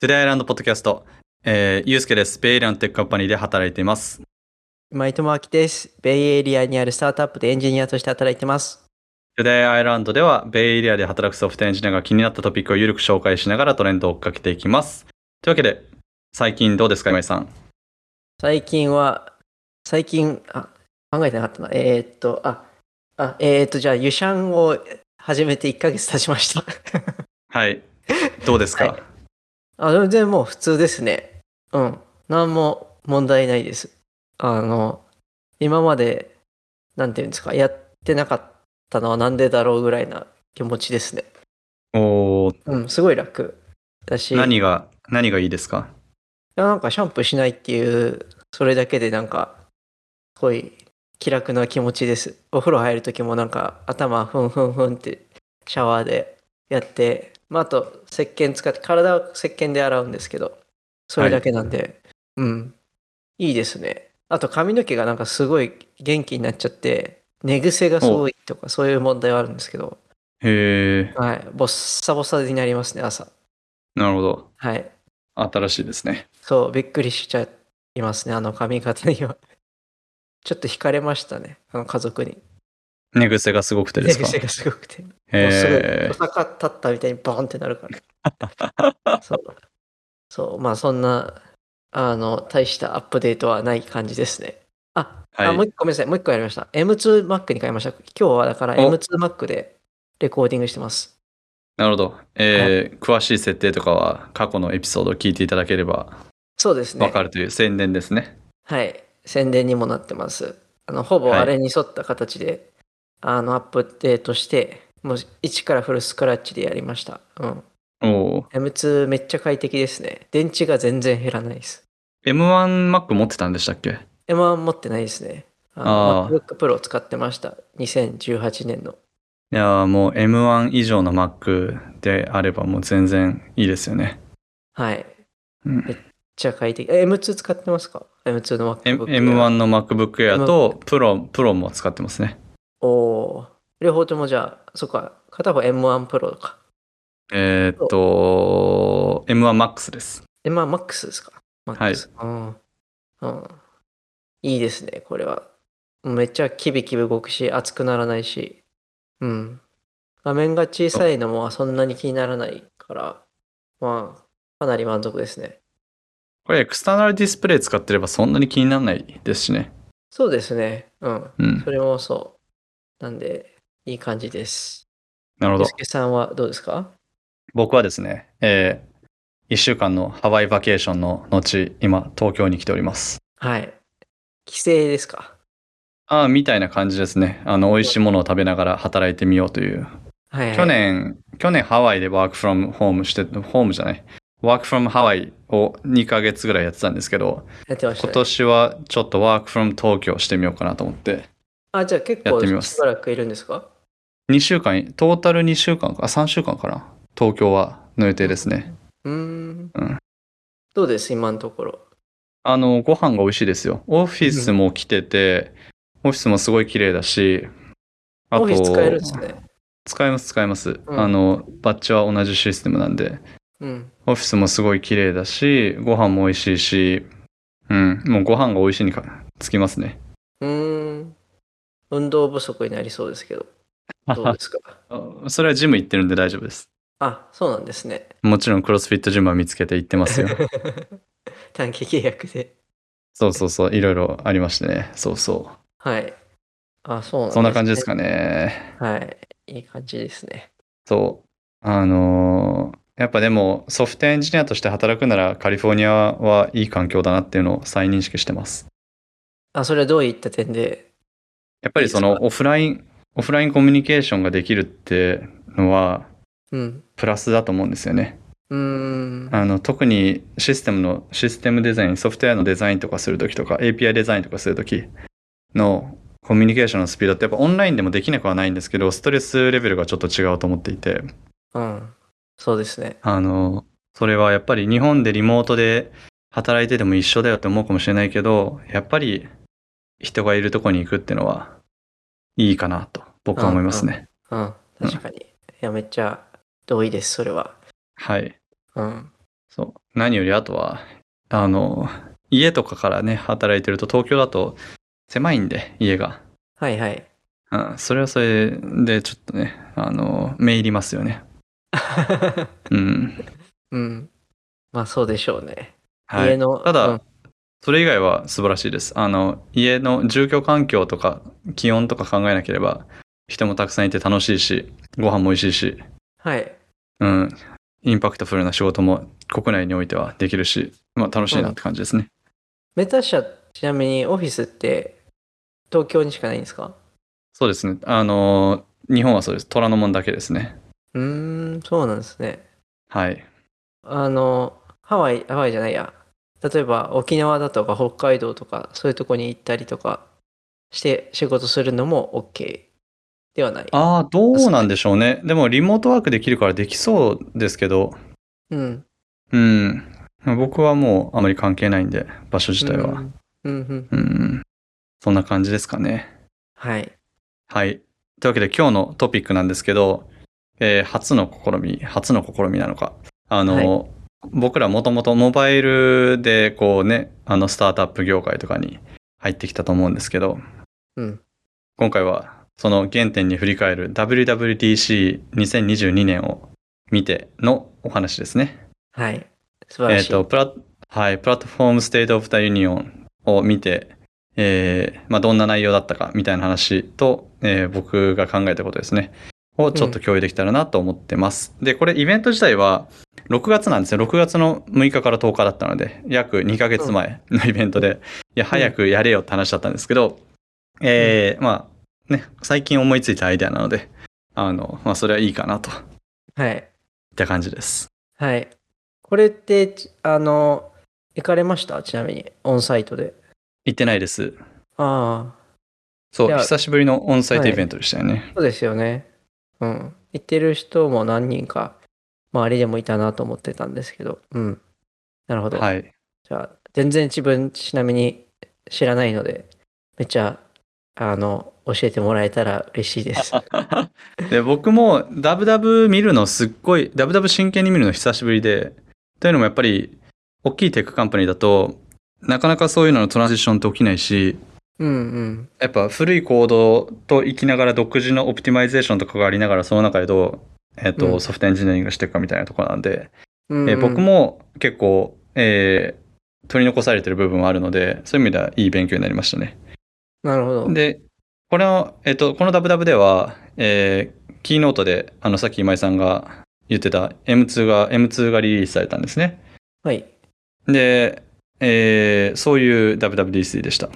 Today I Learned ポッドキャスト、えー、ゆうすけです。ベイエリアの tech company で働いています。今井智明です。ベイエリアにあるスタートアップでエンジニアとして働いてます。 Today I Learned では、ベイエリアで働くソフトエンジニアが気になったトピックをゆるく紹介しながらトレンドを追っかけていきます。というわけで、最近どうですか、今井さん？最近は、最近、あ、考えてなかったな。えー、っと、あ、あ、えー、っと、じゃあ、ユシャンを始めて1ヶ月経ちました。はい。どうですか、はいあ、全然もう普通ですね。うん。何も問題ないです。あの、今まで、なんていうんですか、やってなかったのはなんでだろうぐらいな気持ちですね。おーうん、すごい楽だし。何が、何がいいですか？いやなんかシャンプーしないっていう、それだけでなんか、すごい気楽な気持ちです。お風呂入るときもなんか頭ふんふんふんってシャワーでやって、まあ、あと石鹸使って、体は石鹸で洗うんですけど、それだけなんで、うん、いいですね。あと髪の毛がなんかすごい元気になっちゃって、寝癖がすごいとかそういう問題はあるんですけど、へー、はい、ボッサボサになりますね、朝。なるほど。はい。新しいですね。そう、びっくりしちゃいますね、あの髪型には。ちょっと惹かれましたね、あの家族に。寝癖がすごくてですか？寝癖がすごくて。もうすぐ、へお坂立ったみたいにボーンってなるから。そう。そう、まあそんな、あの、大したアップデートはない感じですね。あ、はいあもう一個ごめんなさい、もう一個やりました。M2Mac に変えました。今日はだからお M2Mac でレコーディングしてます。なるほど。えー詳しい設定とかは過去のエピソードを聞いていただければそうですね。わかるという宣伝ですね。はい、宣伝にもなってます。あのほぼはいあれに沿った形で、あのアップデートして、もう一からフルスクラッチでやりました。うん。おー M2 めっちゃ快適ですね。電池が全然減らないです。M1Mac 持ってたんでしたっけ？M1 持ってないですね。あのあ MacBook Pro 使ってました。2018年の。いやーもう M1 以上の Mac であればもう全然いいですよね。はい。うんめっちゃ快適。え M2 使ってますか ?M2 の MacBook Air。M1 の MacBook Air と Pro, Pro も使ってますね。おー両方ともじゃあ、そっか、片方 M1 Pro か。えーっと、M1 Max です。M1 Max ですかはい Max うん。うん。いいですね、これは。めっちゃキビキビ動くし、熱くならないし。うん。画面が小さいのもそんなに気にならないから、まあ、かなり満足ですね。これエクスターナルディスプレイ使ってればそんなに気にならないですしね。そうですね。うん。うん。それもそう。なんで、いい感じです。なるほどさんはどうですか？僕はですね、えー、1週間のハワイバケーションの後、今東京に来ております。はい。帰省ですか？ああ、みたいな感じですね。あの、美味しいものを食べながら働いてみようという。はい、はい。去年、去年ハワイでワークフロムホームして、ホームじゃない。ワークフロムハワイを2ヶ月ぐらいやってたんですけど、やってました、ね。今年はちょっとワークフロム東京してみようかなと思って、あ、じゃあ結構やってみますしばらくいるんですか？2週間、トータル2週間か、3週間かな。東京はの予定ですね。うーん。うんどうです今のところ？あの、ご飯が美味しいですよ。オフィスも来てて、オフィスもすごい綺麗だし、あオフィス使えるんですね。使えます、使えます。うんあの、バッチは同じシステムなんで、うん。オフィスもすごい綺麗だし、ご飯も美味しいし、うん、もうご飯が美味しいにかつきますね。うーん。運動不足になりそうですけど。どうですか？あそれはジム行ってるんで大丈夫です。あ、そうなんですね。もちろんクロスフィットジムは見つけて行ってますよ。短期契約で。そうそうそう、いろいろありましてね。そうそはい。あ、そうなんう。そんな感じですかかね。はい。いい感じですね。そう。あのーやっぱでもソフトエンジニアとして働くならカリフォルニアはいい環境だなっていうのを再認識してます。あ、それはどういった点でやっぱりそのオフライン、オフラインコミュニケーションができるってのはうん。プラスだと思うんですよね。うーん。あの特にシステムのシステムデザイン、ソフトウェアのデザインとかするときとか API デザインとかするときのコミュニケーションのスピードってやっぱオンラインでもできなくはないんですけど、ストレスレベルがちょっと違うと思っていて、うん。そうですね。あの、それはやっぱり日本でリモートで働いてても一緒だよって思うかもしれないけど、やっぱり人がいるとこに行くっていうのはいいかなと僕は思いますね。うん。確かに。いや、めっちゃ同意です、それは。はい。うん。そう。何よりあとは、あの、家とかからね、働いてると東京だと狭いんで、家が。はいはい。うん、それはそれでちょっとね、あの、目入りますよね。うん。うん。まあそうでしょうね。はい。家の。ただ、うんそれ以外は素晴らしいです。あの、家の住居環境とか気温とか考えなければ、人もたくさんいて楽しいし、ご飯も美味しいし、はい。うん、 impactful な仕事も国内においてはできるし、まあ楽しいなって感じですね。メタ社、ちなみにオフィスって東京にしかないんですか？そうですね。あの、日本はそうです。虎ノ門だけですね。うーん、そうなんですね。はい。あの、ハワイ、ハワイじゃないや。例えば沖縄だとか北海道とかそういうとこに行ったりとかして仕事するのも OK ではない。ああ、どうなんでしょうね。でもリモートワークできるからできそうですけど、うん。うん。僕はもうあまり関係ないんで、場所自体は。うん。うんうん。うん。そんな感じですかね。はい。はい。というわけで今日のトピックなんですけど、えー初の試み、初の試みなのか。あの、僕らもともとモバイルでこうね、あのスタートアップ業界とかに入ってきたと思うんですけど、うん。今回はその原点に振り返る WWDC2022 年を見てのお話ですね。はい。素晴えっ、らしい。と、プラはい、プラットフォームステートオブ the ユニオンを見て、えーまあ、どんな内容だったかみたいな話と、えー僕が考えたことですね。をちょっと共有できたらなと思ってます。で、これイベント自体は6月なんですよ。6月の6日から10日だったので、約2ヶ月前のイベントで、いや、早くやれよって話だったんですけど、えーまあ、ね、最近思いついたアイデアなので、あの、まあ、それはいいかなと、いっはい。た感じです。はい。これって、ちあの、行かれました？ちなみに、オンサイトで。行ってないです。ああ、そう、久しぶりのオンサイトイベントでしたよね。そうですよね。うん。行ってる人も何人か、周りでもいたなと思ってたんですけど、うん。なるほど。はい。じゃあ、全然自分、ちなみに知らないので、めっちゃ、あの、教えてもらえたら嬉しいです。で僕もダブダブ見るのすっごいダブダブ真剣に見るの久しぶりでというのもやっぱり大きい tech company だとなかなかそういうのの transition って起きないしうんうん。やっぱ古いコードと生きながら独自の optimization とかがありながらその中でどう、えっとうんソフトエンジニアリングしていくかみたいなところなんで、うんうんえー僕、も結構、えー取り残されてる部分はあるのでそういう意味ではいい勉強になりましたね。なるほど。で、これの、えっと、この Dub Dub では、えー keynote で、あの、さっき今井さんが言ってた M2 が、M2 がリリースされたんですね。はい。で、えーそういう WWDC でした。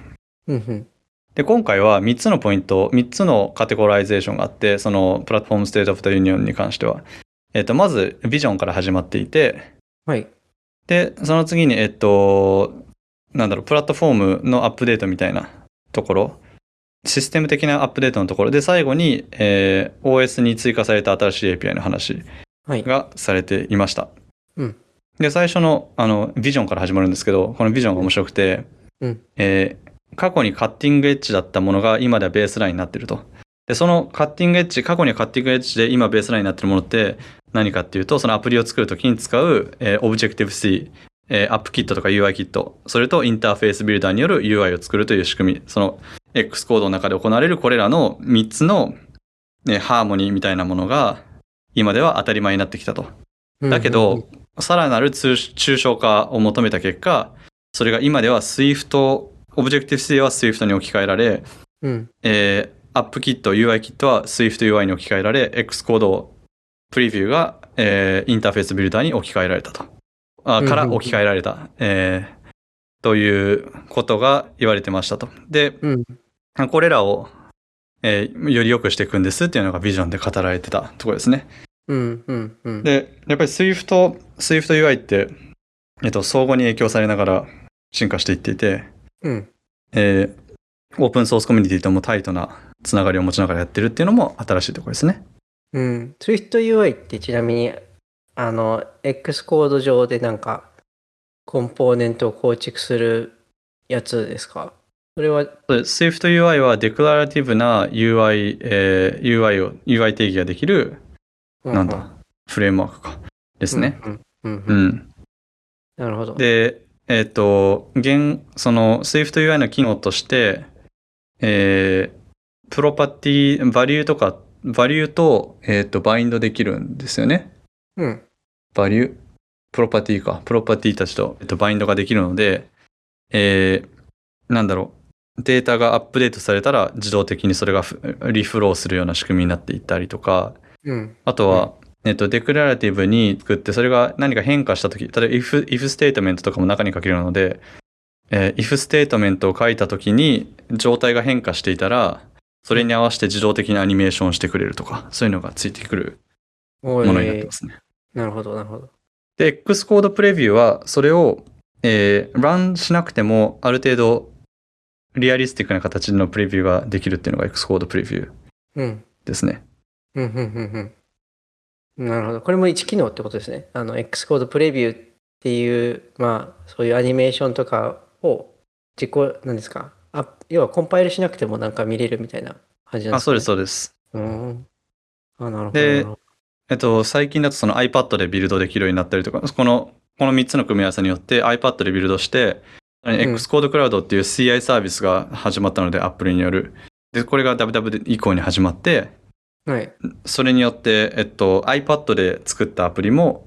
うんうん。で、今回は3つのポイント、3つの categorization があって、そのプラットフォームステートオブ the ユニオンに関しては。えっと、まず、ビジョンから始まっていて、はい。で、その次に、えっと、なんだろう、プラットフォームのアップデートみたいなところ、システム的なアップデートのところで、最後に、えー OS に追加された新しい API の話はい。がされていました。うんで、最初の、あの、ビジョンから始まるんですけど、このビジョンが面白くて、うんえー過去にカッティングエッジだったものが今ではベースラインになってると。で、そのカッティングエッジ、過去にカッティングエッジで今ベースラインになってるものって何かっていうと、そのアプリを作るときに使う、えー、Objective-C、えー、アップキットとか UI キット、それとインターフェースビルダーによる UI を作るという仕組み、その X コードの中で行われるこれらの3つの、ね、ハーモニーみたいなものが今では当たり前になってきたと。だけど、さらなる通抽象化を求めた結果、それが今では Swift、Objective-C は Swift に置き換えられ、うん。えー、アップキット、UI キットは SwiftUI に置き換えられ、X コードプレビューが、えーインターフェースビルダーに置き換えられたと。あうんから置き換えられた。えーということが言われてましたと。で、うん。これらを、えーより良くしていくんですっていうのがビジョンで語られてたところですね。うん。うん。うん。で、やっぱり Swift、SwiftUI って、えっと、相互に影響されながら進化していっていて、うん。えーオープンソースコミュニティともタイトなつながりを持ちながらやってるっていうのも新しいところですね。うん。SwiftUI ってちなみに、あの、X コード上でなんか、コンポーネントを構築するやつですか？それは、SwiftUI はデクララティブな UI、えー UI を、UI 定義ができる、なんだ、フレームワークか。ですね。うん。うん。ううん。ん。なるほど。で、えっ、と、現、その SwiftUI の機能として、えープロパティ、バリューとか、バリューと、えっ、と、バインドできるんですよね。うん。バリュー、プロパティか、プロパティたちと、えっと、バインドができるので、えーなんだろう、データがアップデートされたら自動的にそれがフリフローするような仕組みになっていったりとか、うん。あとは、えっと、 declarative に作って、それが何か変化したとき、例えば if, if ステートメントとかも中に書けるので、えー if ステートメントを書いたときに状態が変化していたら、それに合わせて自動的にアニメーションしてくれるとか、そういうのがついてくるもものになってますね。なるほど、なるほど。で、Xcode プレビューは、それを、えーランしなくても、ある程度、リアリスティックな形のプレビューができるっていうのが Xcode プレビューうん。ですね。うん、うん、うん、うん。なるほど。これも1機能ってことですね。あの、Xcode プレビューっていう、まあ、そういうアニメーションとかを自己、何ですか？あ要はコンパイルしなくてもなんか見れるみたいな感じなんですか、ね、あ、そうです、そうです。うん。あ、なるほど。でえっと、最近だとその iPad でビルドできるようになったりとか、この、この3つの組み合わせによって iPad でビルドして、Xcode Cloud っていう CI サービスが始まったので、Apple による。で、これが WW 以降に始まって、はい。それによって、えっと、iPad で作ったアプリも、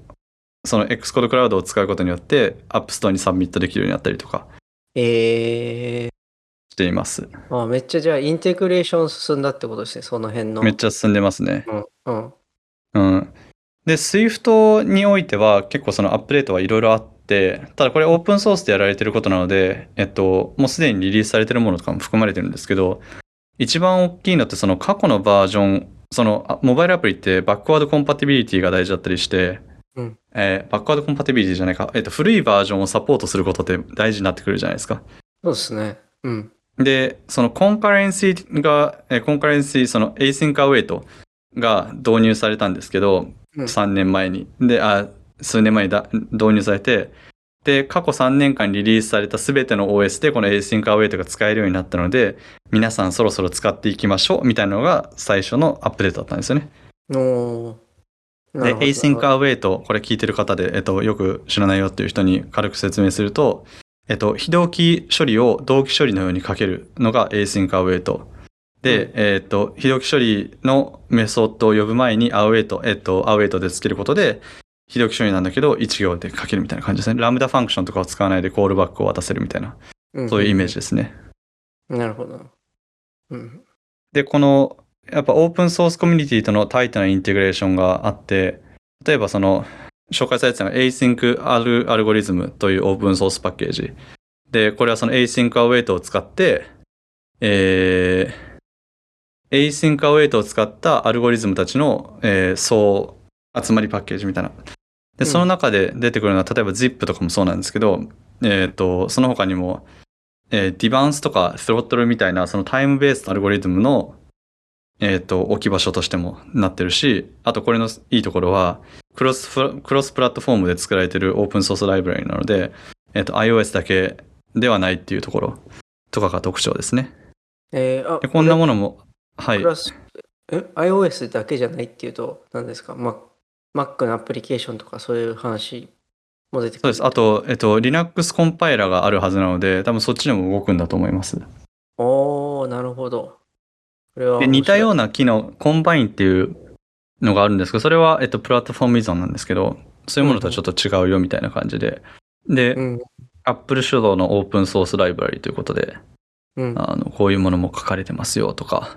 その Xcode Cloud を使うことによって、App Store にサブミットできるようになったりとかえしています。ー、あめっちゃじゃあインテグレーション進んだってことですね、その辺の。めっちゃ進んでますね。うん。うん。うん。で、Swift においては結構そのアップデートはいろいろあって、ただこれオープンソースでやられてることなので、えっと、もうすでにリリースされてるものとかも含まれてるんですけど、一番大きいのってその過去のバージョン、そのあモバイルアプリってバックワードコンパティビリティが大事だったりして、うんえーバックワードコンパティビリティじゃないか、えっと、古いバージョンをサポートすることって大事になってくるじゃないですか。そうですね。うん。で、そのコンカレンシーが、えーコンカレンシー、その Async Await が導入されたんですけど、うん3年前に。で、あ、数年前にだ導入されて、で、過去3年間にリリースされた全ての OS でこの Async Await が使えるようになったので、皆さんそろそろ使っていきましょうみたいなのが最初のアップデートだったんですよね。おで、Async Await、これ聞いてる方で、えっと、よく知らないよっていう人に軽く説明すると、えっと、非同期処理を同期処理のように書けるのが Async Await。で、うんえっと、非同期処理のメソッドを呼ぶ前に Await、えっと、Await でつけることで、非同期処理なんだけど、1行で書けるみたいな感じですね。ラムダファンクションとかを使わないでコールバックを渡せるみたいな、うんそういうイメージですね。なるほど。うん。で、この、やっぱオープンソースコミュニティとのタイトなインテグレーションがあって、例えばその、紹介されてたのが Async アルアルゴリズムというオープンソースパッケージ。で、これはその Async Await を使って、えー、Async Await を使ったアルゴリズムたちの、えー総集まりパッケージみたいな。で、うん。その中で出てくるのは、例えば ZIP とかもそうなんですけど、えっ、と、その他にも、えー、ディバンスとかスロットルみたいな、そのタイムベースアルゴリズムの、えっ、と、置き場所としてもなってるし、あとこれのいいところは、クロスクロスプラットフォームで作られてるオープンソースライブラリなので、えっ、と、iOS だけではないっていうところとかが特徴ですね。えー、あでこんなものも、はい。え、iOS だけじゃないっていうと、何ですか、Mac, Mac のアプリケーションとかそういう話も出てくる。そうです。あと、えっと、Linux コンパイラがあるはずなので、多分そっちでも動くんだと思います。おー、なるほど。これはで似たような。な機能、 Combine っていうのがあるんですけど、それは、えっと、プラットフォーム依存なんですけど、そういうものとはちょっと違うよみたいな感じで。で、うん。Apple 主導のオープンソースライブラリということで、うん。あの、こういうものも書かれてますよとか、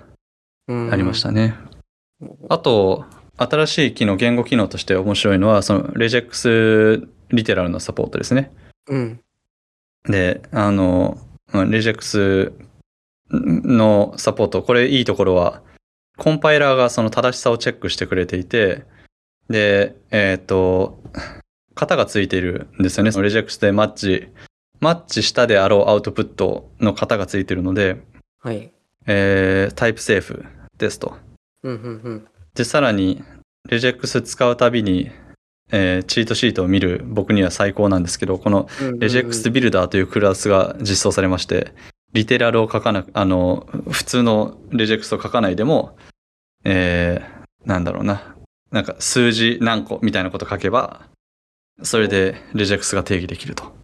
うんありましたね。あと、新しい機能、言語機能として面白いのは、その、Regex リテラルのサポートですね。うん。で、あの、うん Regex のサポート、これいいところは、コンパイラーがその正しさをチェックしてくれていて、で、えっ、と、型がついているんですよね。その Regex でマッチ、マッチしたであろうアウトプットの型がついているので、はい。えータイプセーフですと。うん、うん、うん。で、さらに、レジェックス使うたびに、えーチートシートを見る僕には最高なんですけど、このレジェックスビルダーというクラスが実装されまして、リテラルを書かなく、あの、普通のレジェクスを書かないでも、えーなんだろうな。なんか数字何個みたいなこと書けば、それでレジェクスが定義できると。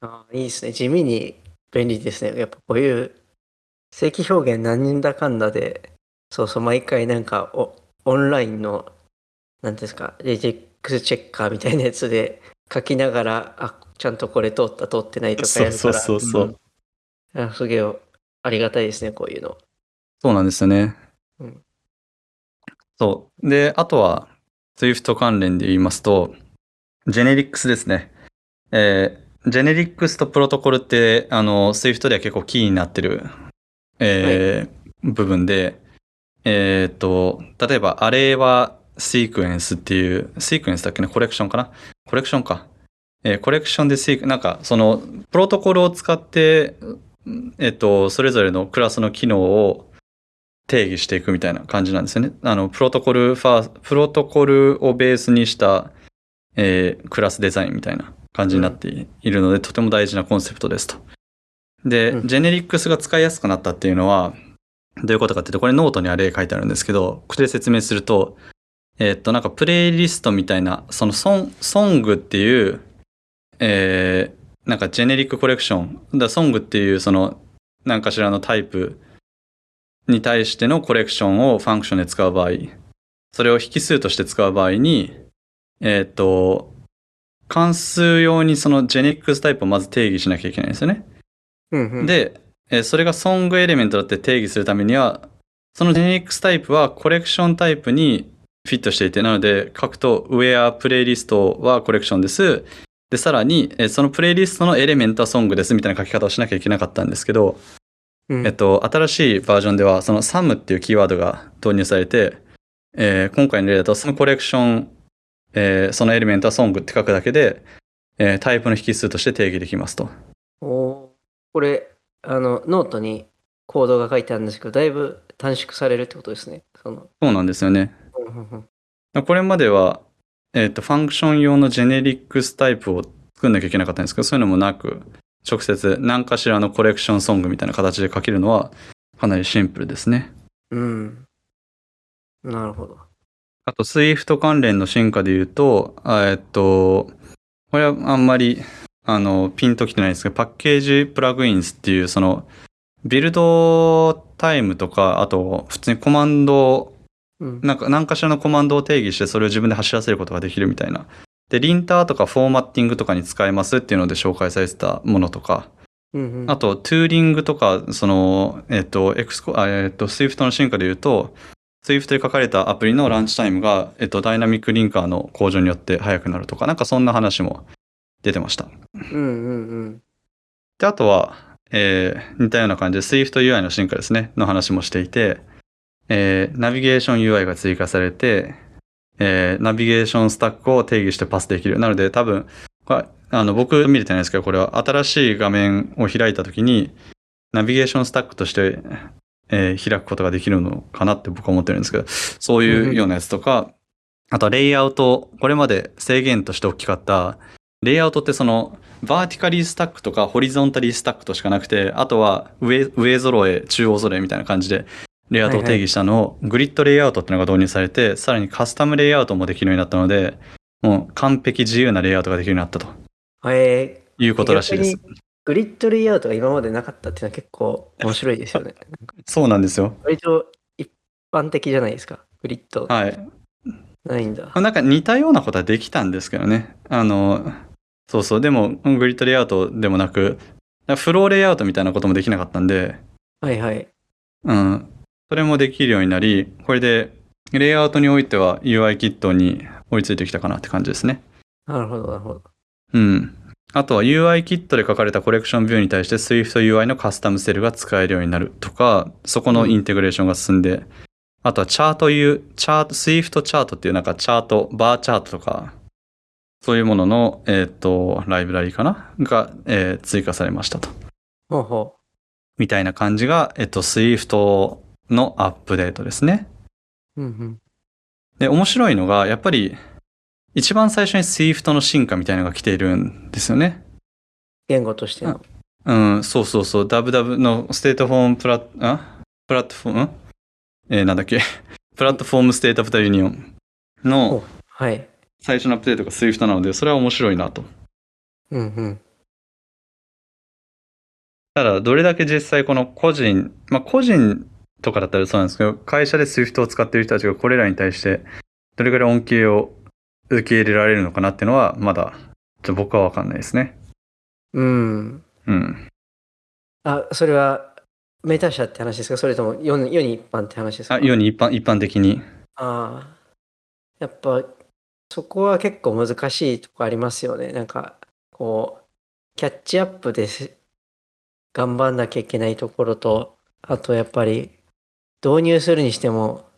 あいいですね。地味に便利ですね。やっぱこういう正規表現何だかんだで、そうそう、毎回なんかおオンラインの、なんですか、レジェックスチェッカーみたいなやつで書きながら、あ、ちゃんとこれ通った通ってないとかやるから。そうそうそうそううんあすげえありがたいですね、こういうの。そうなんですよね。うんそう。で、あとは、Swift 関連で言いますと、ジェネリックスですね。えー、ジェネリックスとプロトコルって、あの、Swift では結構キーになってる、えー部分で、えーっと、例えば、アレイはシークエンスっていう、シークエンスだっけね、コレクションかな？コレクションか。えーコレクションでシーク、なんか、その、プロトコルを使って、えっと、それぞれのクラスの機能を定義していくみたいな感じなんですよね。あの、プロトコルファープロトコルをベースにした、えークラスデザインみたいな感じになっているので、とても大事なコンセプトですと。で、うん generics が使いやすくなったっていうのは、どういうことかっていうと、これノートには例書いてあるんですけど、これで説明すると、えーっと、なんかプレイリストみたいな、そのソン、 song っていう、えーなんか generic collection、だソングっていうその何かしらのタイプに対してのコレクションを function で使う場合、それを引数として使う場合に、えーっと、関数用にそのジェネリックスタイプをまず定義しなきゃいけないんですよね。うんうん、で、えーそれがソングエレメントだって定義するためには、そのジェネリックスタイプはコレクションタイプにフィットしていて、なので書くと where プレイリストはコレクションです。で、さらに、えーそのプレイリストのエレメントはソングですみたいな書き方をしなきゃいけなかったんですけど、うんえっと、新しいバージョンでは、その SUM っていうキーワードが導入されて、えー今回の例だと、そのコレクション、えーそのエレメントは song って書くだけで、えータイプの引数として定義できますと。おーこれ、あの、ノートにコードが書いてあるんですけど、だいぶ短縮されるってことですね。その、そうなんですよね。これまでは、えっ、と、 function 用の generics type を作んなきゃいけなかったんですけど、そういうのもなく、直接何かしらの collection song みたいな形で書けるのは、かなりシンプルですね。うん。なるほど。あと、Swift 関連の進化で言うと、あえっと、これはあんまり、あの、ピンときてないんですけど、パッケージプラグインスっていう、その、ビルドタイムとか、あと、普通にコマンドうん。なんか何かしらのコマンドを定義してそれを自分で走らせることができるみたいな。で、リンターとかフォーマッティングとかに使えますっていうので紹介されてたものとか、うんうんあと、トゥーリングとか、その、えっと、エクスコ、あえっと、Swift の進化で言うと、Swift で書かれたアプリのランチタイムが、えっと、ダイナミックリンカーの向上によって速くなるとか、なんかそんな話も出てました。うんうんうん。で、あとは、えー似たような感じで Swift UI の進化ですね、の話もしていて、えーナビゲーション UI が追加されて、えーナビゲーションスタックを定義してパスできる。なので多分、あの僕見れてないですけど、これは新しい画面を開いたときに、ナビゲーションスタックとして、えー開くことができるのかなって僕は思ってるんですけど、そういうようなやつとか、あとはレイアウト、これまで制限として大きかった、レイアウトってその、バーティカリースタックとかホリゾンタリースタックとしかなくて、あとは上、上揃え、中央揃えみたいな感じで、レイアウトを定義したのを、グリッドレイアウトっていうのが導入されて、さらにカスタムレイアウトもできるようになったので、もう完璧自由なレイアウトができるようになったとえいうことらしいです逆。グリッドレイアウトが今までなかったっていうのは結構面白いですよね。そうなんですよ。割と一般的じゃないですか？グリッドはい。ないんだ。なんか似たようなことはできたんですけどね。あの、そうそう、でも、グリッドレイアウトでもなく、フローレイアウトみたいなこともできなかったんで、はいはい。うん。それもできるようになり、これで、レイアウトにおいては UI キットに追いついてきたかなって感じですね。なるほどなるほど。うん。あとは UI キットで書かれたコレクションビューに対して SwiftUI のカスタムセルが使えるようになるとか、そこのインテグレーションが進んで、あとはチャートいう、チャート、Swift チャートっていうなんかチャート、バーチャートとか、そういうものの、えっ、と、ライブラリかな？が、えー追加されましたと。ほうほみたいな感じが、えっ、と、Swift のアップデートですね。う。うんうん。で、面白いのが、やっぱり、一番最初に Swift の進化みたいなのが来ているんですよね。言語としての。うん、そうそうそう、ダブダブのステートフォームプラッ、あ？プラットフォーム？んえーなんだっけ？Platform State of the Unionのお、はい。最初のアップデートが Swift なので、それは面白いなと。うんうん。ただ、どれだけ実際この個人、まあ個人とかだったらそうなんですけど、会社で Swift を使っている人たちがこれらに対して、どれぐらい恩恵を受け入れられるのかなっていうのは、まだ、ちょっと僕はわかんないですね。うん。うん。あ、それはメタ社って話ですか？それとも世に世に一般って話ですか？あ、世に一般、一般的に。ああ。やっぱ、そこは結構難しいとこありますよね。なんか、こう、キャッチアップです頑張んなきゃいけないところと、あとやっぱり、導入するにしても、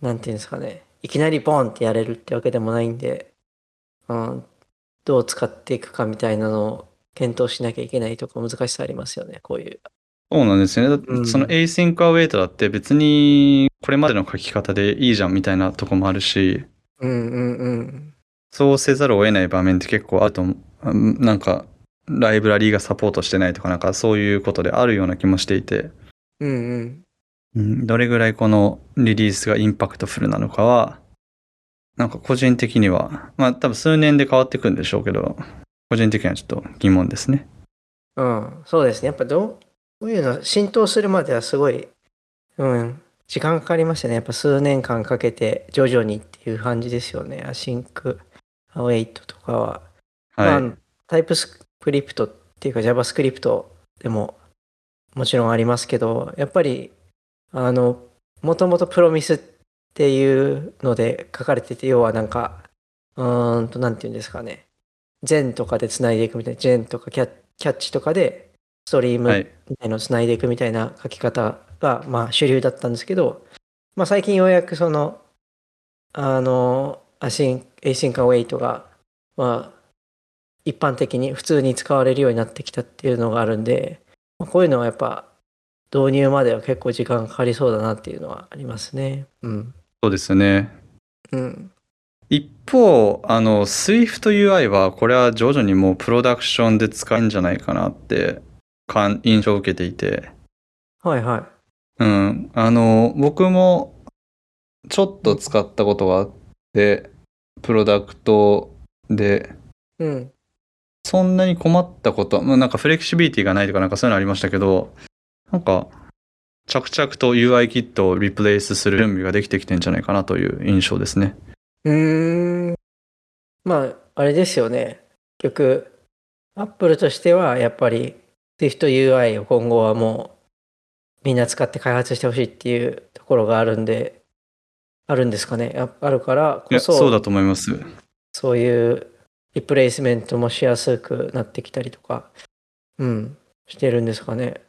なんていうんですかね、いきなりボンってやれるってわけでもないんで、うん、どう使っていくかみたいなのを検討しなきゃいけないとか難しさありますよね、こういう。そうなんですよね。うんその Async Await だって別にこれまでの書き方でいいじゃんみたいなとこもあるし、うんうんうん。そうせざるを得ない場面って結構あるとなんか、ライブラリーがサポートしてないとかなんかそういうことであるような気もしていて、うんうん。うんどれぐらいこのリリースが impactful なのかは、なんか個人的には、まあ多分数年で変わってくんでしょうけど、個人的にはちょっと疑問ですね。うん、そうですね。やっぱどういうの浸透するまではすごい、うん、時間かかりましたね。やっぱ数年間かけて徐々にっていう感じですよね。 async、await とかは。はい。まあ、 TypeScript っていうか JavaScript でももちろんありますけど、やっぱり、あの、もともと Promise っていうので書かれてて、要はなんか、うーんと、なんていうんですかね。 then とかで繋いでいくみたいな、 then とか catch とかで、ストリームはい。みたいのをつないでいくみたいな書き方が、まあ、主流だったんですけど、まあ、最近ようやくその、あの、アシン、 async await が、まあ、一般的に普通に使われるようになってきたっていうのがあるんで、まあこういうのはやっぱ、導入までは結構時間かかりそうだなっていうのはありますね。うん。そうですよね。うん。一方、あの、SwiftUI は、これは徐々にもうプロダクションで使えるんじゃないかなって、感印象を受けていて、はいはい。うん。あの、僕も、ちょっと使ったことがあって、プロダクトで、うん。そんなに困ったこと、まあ、なんかフレキシビリティがないとかなんかそういうのありましたけど、なんか、着々と UI キットをリプレイスする準備ができてきてんじゃないかなという印象ですね。うーん。まあ、あれですよね。結局、アップルとしてはやっぱり SwiftUI を今後はもうみんな使って開発してほしいっていうところがあるんで、あるんですかね。ああるからこそ、そうだと思います。そういう replacement もしやすくなってきたりとか、うん、してるんですかね。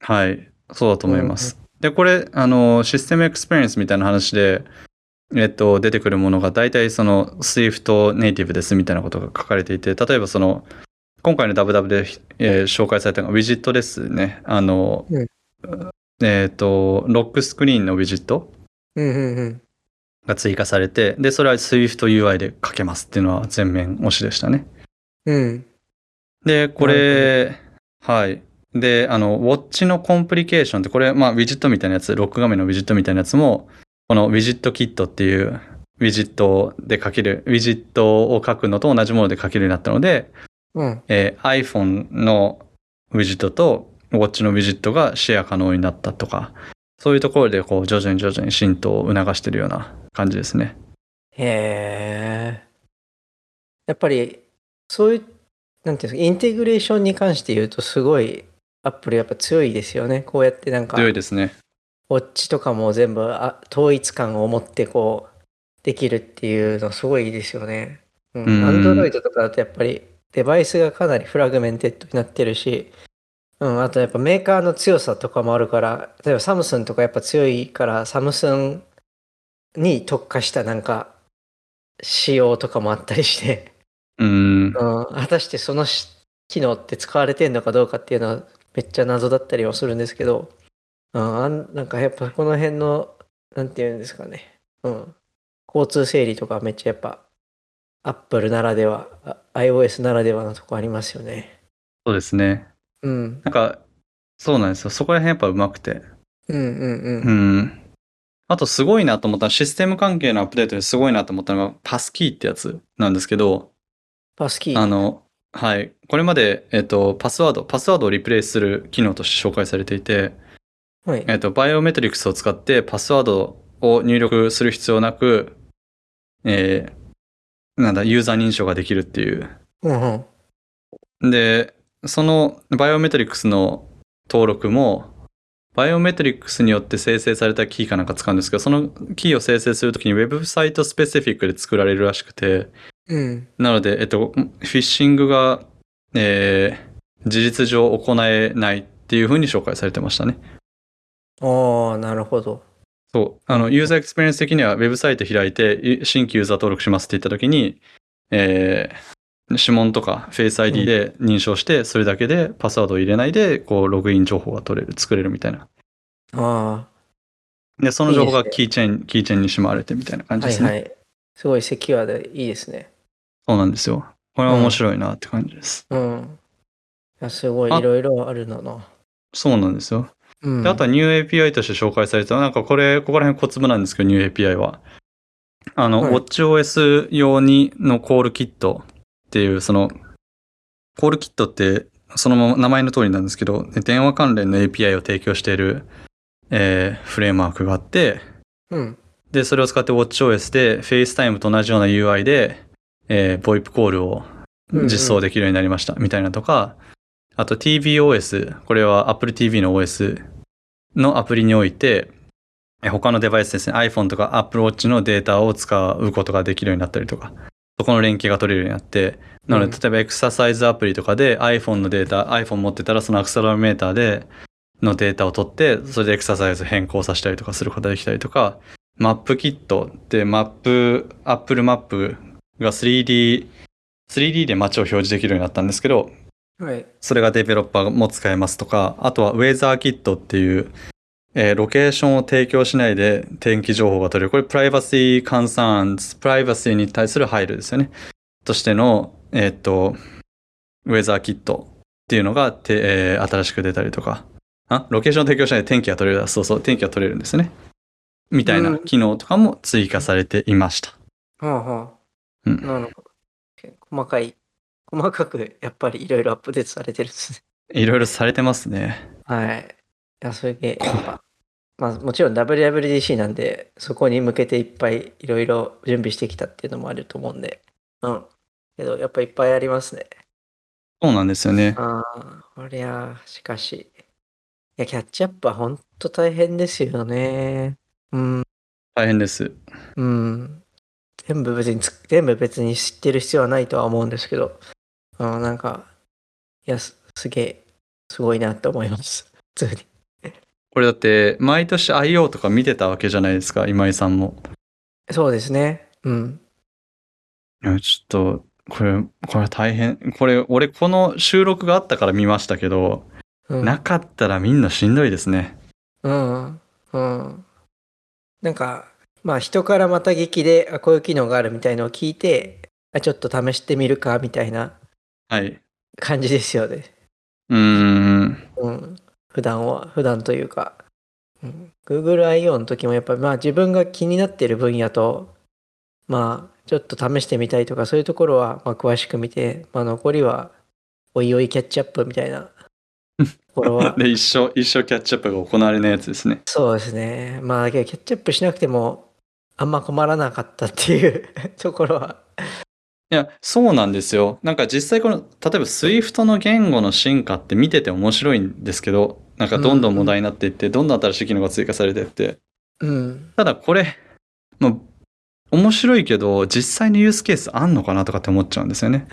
はい、そうだと思います。で、これ、あの、システムエクスペリエンスみたいな話で、えっと、出てくるものが大体その Swift ネイティブですみたいなことが書かれていて、例えばその、今回の WW で、えー紹介されたのがウィジットですね。あの、うんえっと、ロックスクリーンのウィジット。が追加されて、で、それは SwiftUI で書けますっていうのは全面推しでしたね。うん。で、これ、はい。で、あの、ウォッチのコンプリケーションって、これ、まあ、ウィジットみたいなやつ、ロック画面のウィジットみたいなやつも、このウィジットキットっていうウィジットで書ける、ウィジットを書くのと同じもので書けるようになったので、うん。えー iPhone のウィジットとウォッチのウィジットがシェア可能になったとか、そういうところで、こう、徐々に徐々に浸透を促しているような感じですね。へえ。やっぱり、そういう、なんていうんですか、インテグレーションに関して言うと、すごい、アップルやっぱ強いですよね。こうやってなんか、強いですね。ウォッチとかも全部あ統一感を持ってこう、できるっていうのすごいですよね。うん。うんアンドロイドとかだとやっぱり、デバイスがかなり fragmented になってるし、うん、あとやっぱメーカーの強さとかもあるから、例えばサムスンとかやっぱ強いから、サムスンに特化したなんか、仕様とかもあったりして、うーん。うん、果たしてそのし機能って使われてんのかどうかっていうのはめっちゃ謎だったりはするんですけど、うん、あんなんかやっぱこの辺の、なんていうんですかね、うん、交通整理とかめっちゃやっぱ、アップルならでは、あ iOS ならではのとこありますよね。そうですね。うん、なんか、そうなんですよ。そこら辺やっぱ上手くて。うん、うん、うん。うん。あとすごいなと思ったシステム関係のアップデートですごいなと思ったのがパスキーってやつなんですけど、パスキー。あの、はい。これまで、えっと、パスワード、パスワードをリプレイスする機能として紹介されていて、はい。えっと、バイオメトリクスを使ってパスワードを入力する必要なく、えーなんだ、ユーザー認証ができるっていう。うんうん。で、そのバイオメトリクスの登録も、バイオメトリクスによって生成されたキーかなんか使うんですけど、そのキーを生成するときにウェブサイト specific で作られるらしくて、うん。なので、えっと、フィッシングが、えー事実上行えないっていうふうに紹介されてましたね。ああ、なるほど。そう。あの、ユーザーエクスペリエンス的には、ウェブサイト開いて、い新規ユーザー登録しますって言ったときに、えー指紋とかフェイス ID で認証して、それだけでパスワードを入れないで、こう、ログイン情報が取れる、作れるみたいな。あで、その情報がキーチェーン、キーチェーンにしまわれてみたいな感あ、じですね。はいはい。すごいセキュアでいいですね。そうなんですよ。これは面白いなって感じです。うん。いや、すごいあいろいろあるんだな。そうなんですよ。うん。で、あとは New API として紹介されたなんかこれ、ここら辺小粒なんですけど、New API は。あの、はい WatchOS 用にのコールキットっていう、その、コールキットって、そのまま名前の通りなんですけど、電話関連の API を提供している、えーフレームワークがあって、うん。で、それを使って WatchOS で FaceTime と同じような UI で、えー、VoIP コールを実装できるようになりました、みたいなとか、あと tvOS、これは Apple TV の OS のアプリにおいて、え他のデバイスですね、iPhone とか Apple Watch のデータを使うことができるようになったりとか、そこの連携が取れるようになって、なので、うん例えばエクササイズアプリとかで iPhone のデータ、iPhone 持ってたらそのアクセラロメーターでのデータを取って、それでエクササイズ変更させたりとかすることができたりとか、マップキットってマップ、Apple マップが 3D、3D で街を表示できるようになったんですけど、はい。それがデベロッパーも使えますとか、あとはウェザーキットっていう、えーロケーションを提供しないで天気情報が取れる。これプライバシーカンサーンズ、プライバシーに対する配慮ですよね。としての、えーっと、ウェザーキットっていうのがて、えー新しく出たりとか、あ？ロケーションを提供しないで天気が取れる。そうそう、天気が取れるんですね。みたいな機能とかも追加されていました。はあはあ。うんなるほど。細かい、細かくやっぱりいろいろアップデートされてるんですね。いろいろされてますね。はい。いや、それで、やっぱ、まあもちろん WWDC なんで、そこに向けていっぱいいろいろ準備してきたっていうのもあると思うんで。うん。けど、やっぱいっぱいありますね。そうなんですよね。ああ、こりゃ、しかし。いや、キャッチアップは本当大変ですよね。うん。大変です。うん。全部別につ、全部別に知ってる必要はないとは思うんですけど、うん、なんか、いや、すすげえ、すごいなって思います。普通に。これだって、毎年 IO とか見てたわけじゃないですか、今井さんも。そうですね。うん。いや、ちょっと、これ、これ大変。これ、俺この収録があったから見ましたけど、うん、なかったらみんなしんどいですね。うん。うん。なんか、まあ人からまた聞きで、あ、こういう機能があるみたいのを聞いて、あ、ちょっと試してみるかみたいなはい。感じですよね。うーん。うん。普段は、普段というか、うん、Google I.O. の時もやっぱりまあ自分が気になっている分野と、まあちょっと試してみたいとかそういうところはまあ詳しく見て、まあ残りはおいおいキャッチアップみたいな ところは、で、一生、一生キャッチアップが行われないやつですね。そうですね。まあだけどキャッチアップしなくてもあんま困らなかったっていう ところは、いや、そうなんですよ。なんか実際この、例えば Swift の言語の進化って見てて面白いんですけど、なんかどんどん問題になっていって、どんどん新しい機能が追加されていって、うん。ただこれ、まあ、面白いけど、実際のユースケースあんのかなとかって思っちゃうんですよね。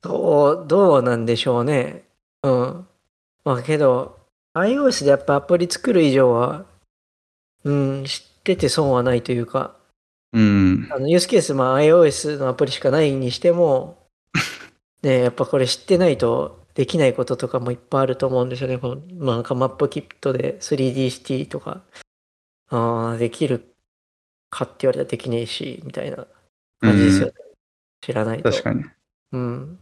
どう、どうなんでしょうね。うん。まあけど、iOS でやっぱアプリ作る以上は、うん、知ってて損はないというか、うん。あのユースケース、まあ iOS のアプリしかないにしても、ね、やっぱこれ知ってないとできないこととかもいっぱいあると思うんですよね。この、まあなんかマップキットで 3D シティとか、ああ、できるかって言われたらできねえし、みたいな感じですよね。知らないと。確かに。うん。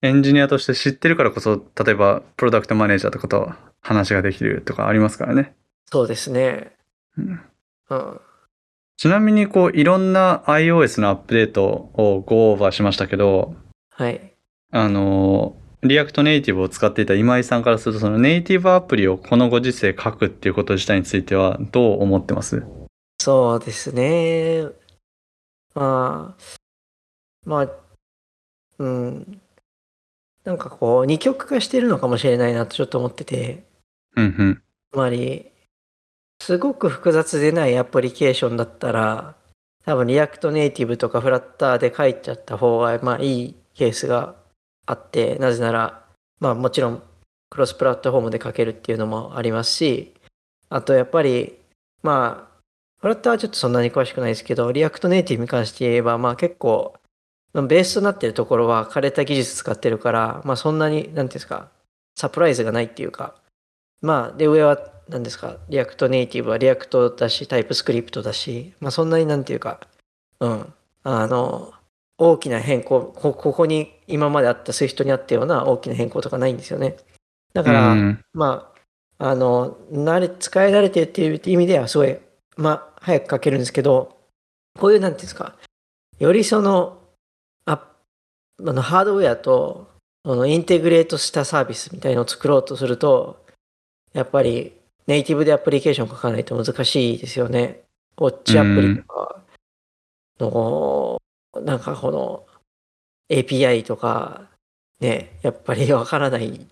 エンジニアとして知ってるからこそ、例えばプロダクトマネージャーとかと話ができるとかありますからね。そうですね。うんうん。ちなみにこういろんな iOS のアップデートを Go オーバーしましたけど、はい。あの、 React Native を使っていた今井さんからすると、そのネイティブアプリをこのご時世書くっていうこと自体についてはどう思ってます？そうですね。まあ、まあ、うん。なんかこう、二極化してるのかもしれないなとちょっと思ってて、うんうん。つまり、すごく複雑でないアプリケーションだったら、多分 React Native とか Flutter で書いちゃった方が、まあいいケースがあって、なぜなら、まあもちろんクロスプラットフォームで書けるっていうのもありますし、あとやっぱり、まあ、フラッターはちょっとそんなに詳しくないですけど、 React Native に関して言えば、まあ結構、ベースとなってるところは枯れた技術使ってるから、まあそんなに、なんていうんですか、サプライズがないっていうか、まあ、で、上は、何ですか、 React Native は React だし、 TypeScript だし、まあそんなになんていうか、うん、あの、大きな変更、こここに今まであった Swift にあったような大きな変更とかないんですよね。だから、うん。まあ、あの、慣れ、使い慣れてるっていう意味ではすごい、まあ、早く書けるんですけど、こういう、なんていうんですか、よりその、ああの、ハードウェアと、そのインテグレートしたサービスみたいのを作ろうとすると、やっぱりネイティブでアプリケーション書かないと難しいですよね。ウォッチアプリとかの、なんかこの API とか、ね、やっぱりわからない。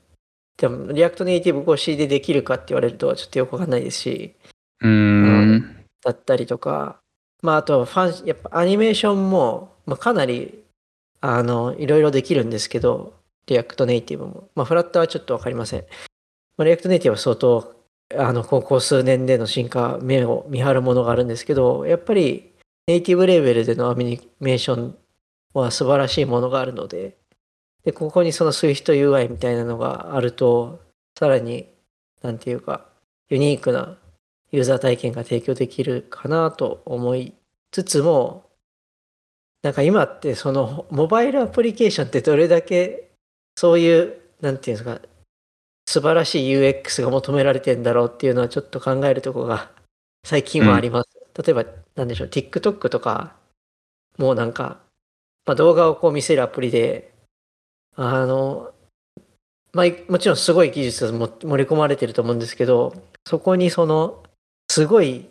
でも、 React Native 越しでできるかって言われるとちょっとよくわかんないですし、うーん。だったりとか、まああとファン、やっぱアニメーションも、まあ、かなり、あの、いろいろできるんですけど、 React Native も。まあ Flutter はちょっとわかりません。まあ、 React Native は相当、あの、ここ数年での進化、目を見張るものがあるんですけど、やっぱりネイティブレベルでのアニメーションは素晴らしいものがあるので、で、ここにその SwiftUI みたいなのがあると、さらに、なんていうか、ユニークなユーザー体験が提供できるかなと思いつつも、なんか今ってそのモバイルアプリケーションってどれだけそういう、なんていうんですか、素晴らしい UX が求められてんだろうっていうのはちょっと考えるとこが最近はあります。例えば、なんでしょう、TikTok とか、もうなんか、まあ、動画をこう見せるアプリで、あの、まあ、もちろんすごい技術が盛り込まれてると思うんですけど、そこにその、すごい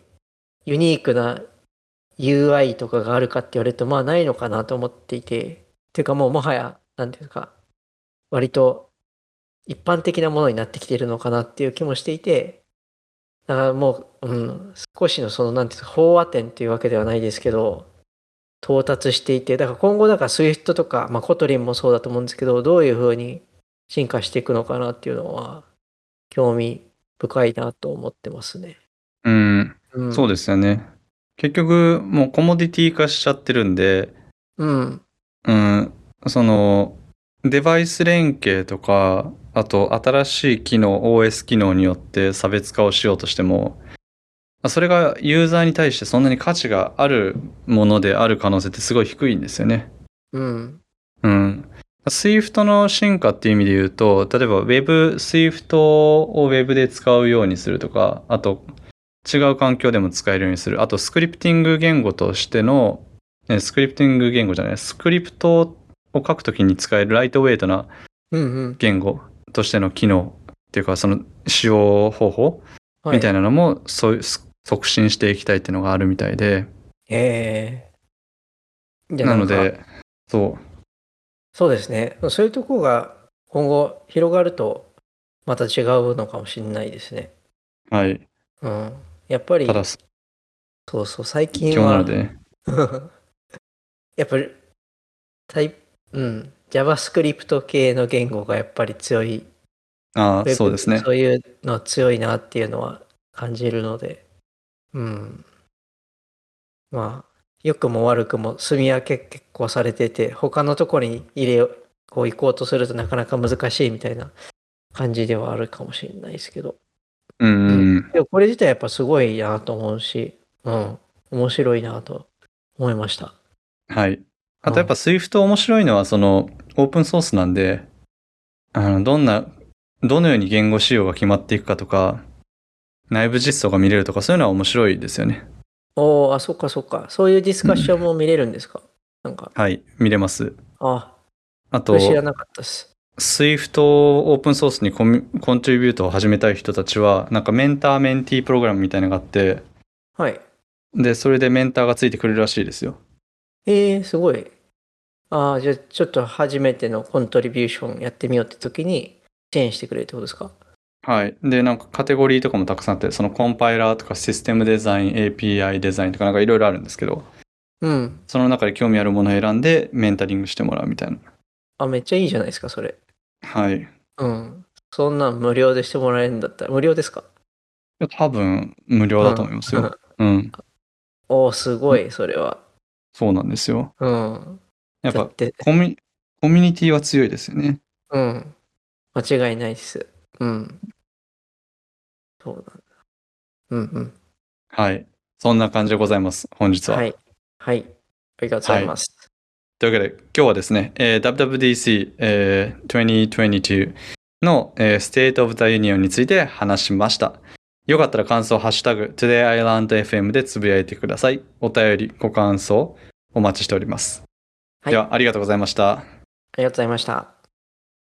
ユニークな UI とかがあるかって言われると、まあないのかなと思っていて、っていうかもうもはや、なんていうか、割と一般的なものになってきているのかなっていう気もしていて、だからもう、うん、少しのその、なんていうか、飽和点っていうわけではないですけど、到達していて、だから今後、だから Swift とか、まあ Kotlin もそうだと思うんですけど、どういうふうに進化していくのかなっていうのは、興味深いなと思ってますね。うん。うん、そうですよね。結局、もうコモディティ化しちゃってるんで、うん。うん、その、デバイス連携とか、あと新しい機能、OS 機能によって差別化をしようとしても、それがユーザーに対してそんなに価値があるものである可能性ってすごい低いんですよね。うん。うん。Swift の進化っていう意味で言うと、例えば Web、Swift を Web で使うようにするとか、あと違う環境でも使えるようにする。あとスクリプティング言語としての、えスクリプティング言語じゃない、スクリプトを書くときに使えるライトウェイトなうんうん。としての機能っていうか、その使用方法みたいな。なのも、そういう促進していきたいっていうのがあるみたいで、ええじゃあんかなんので、そう、そうですね。そういうところが今後広がるとまた違うのかもしれないですね。はい。うん。やっぱりた、だ、そうそう、最近はのでね、やっぱり、タイプ、うん、JavaScript 系の言語がやっぱり強い。ああ、そうですね。そういうの強いなっていうのは感じるので、うん。まあ、良くも悪くも住み分け結構されてて、他のところに入れよう、こう行こうとするとなかなか難しいみたいな感じではあるかもしれないですけど。うんうんうん。でもこれ自体やっぱすごいなと思うし、うん、面白いなと思いました。はい。あとやっぱ Swift 面白いのはそのオープンソースなんで、あの、どんな、どのように言語仕様が決まっていくかとか、内部実装が見れるとかそういうのは面白いですよね。おおあ、そっかそっか。そういうディスカッションも見れるんですか、なんか、はい、見れます。あ、あことれ知らなかったです。Swift をオープンソースにコントリビュートを始めたい人たちは、なんかメンターメンティープログラムみたいなのがあって、はい。で、それでメンターがついてくれるらしいですよ。えー、すごい。ああ、じゃあちょっと初めてのコントリビューションやってみようって時に支援してくれるってことですか？はい。で、なんかカテゴリーとかもたくさんあって、そのコンパイラーとかシステムデザイン、API デザインとかなんかいろいろあるんですけど、うん。その中で興味あるものを選んでメンタリングしてもらうみたいな。あ、めっちゃいいじゃないですか、それ。はい。うん。そんなん無料でしてもらえるんだったら、無料ですか？多分無料だと思いますよ。うん。おおすごい、それは。そうなんですよ。うん。やっぱコミコミュニティは強いですよね。うん。間違いないです。うん。そうなんだ。うんうん。はい。そんな感じでございます。本日は。はい。はい。ありがとうございます。というわけで、今日はですね、えー WWDC、えー2022の、えー State of the Union について話しました。よかったら感想、ハッシュタグ、TodayIslandFM でつぶやいてください。お便り、ご感想、お待ちしております。はいでは、ありがとうございました。ありがとうございました。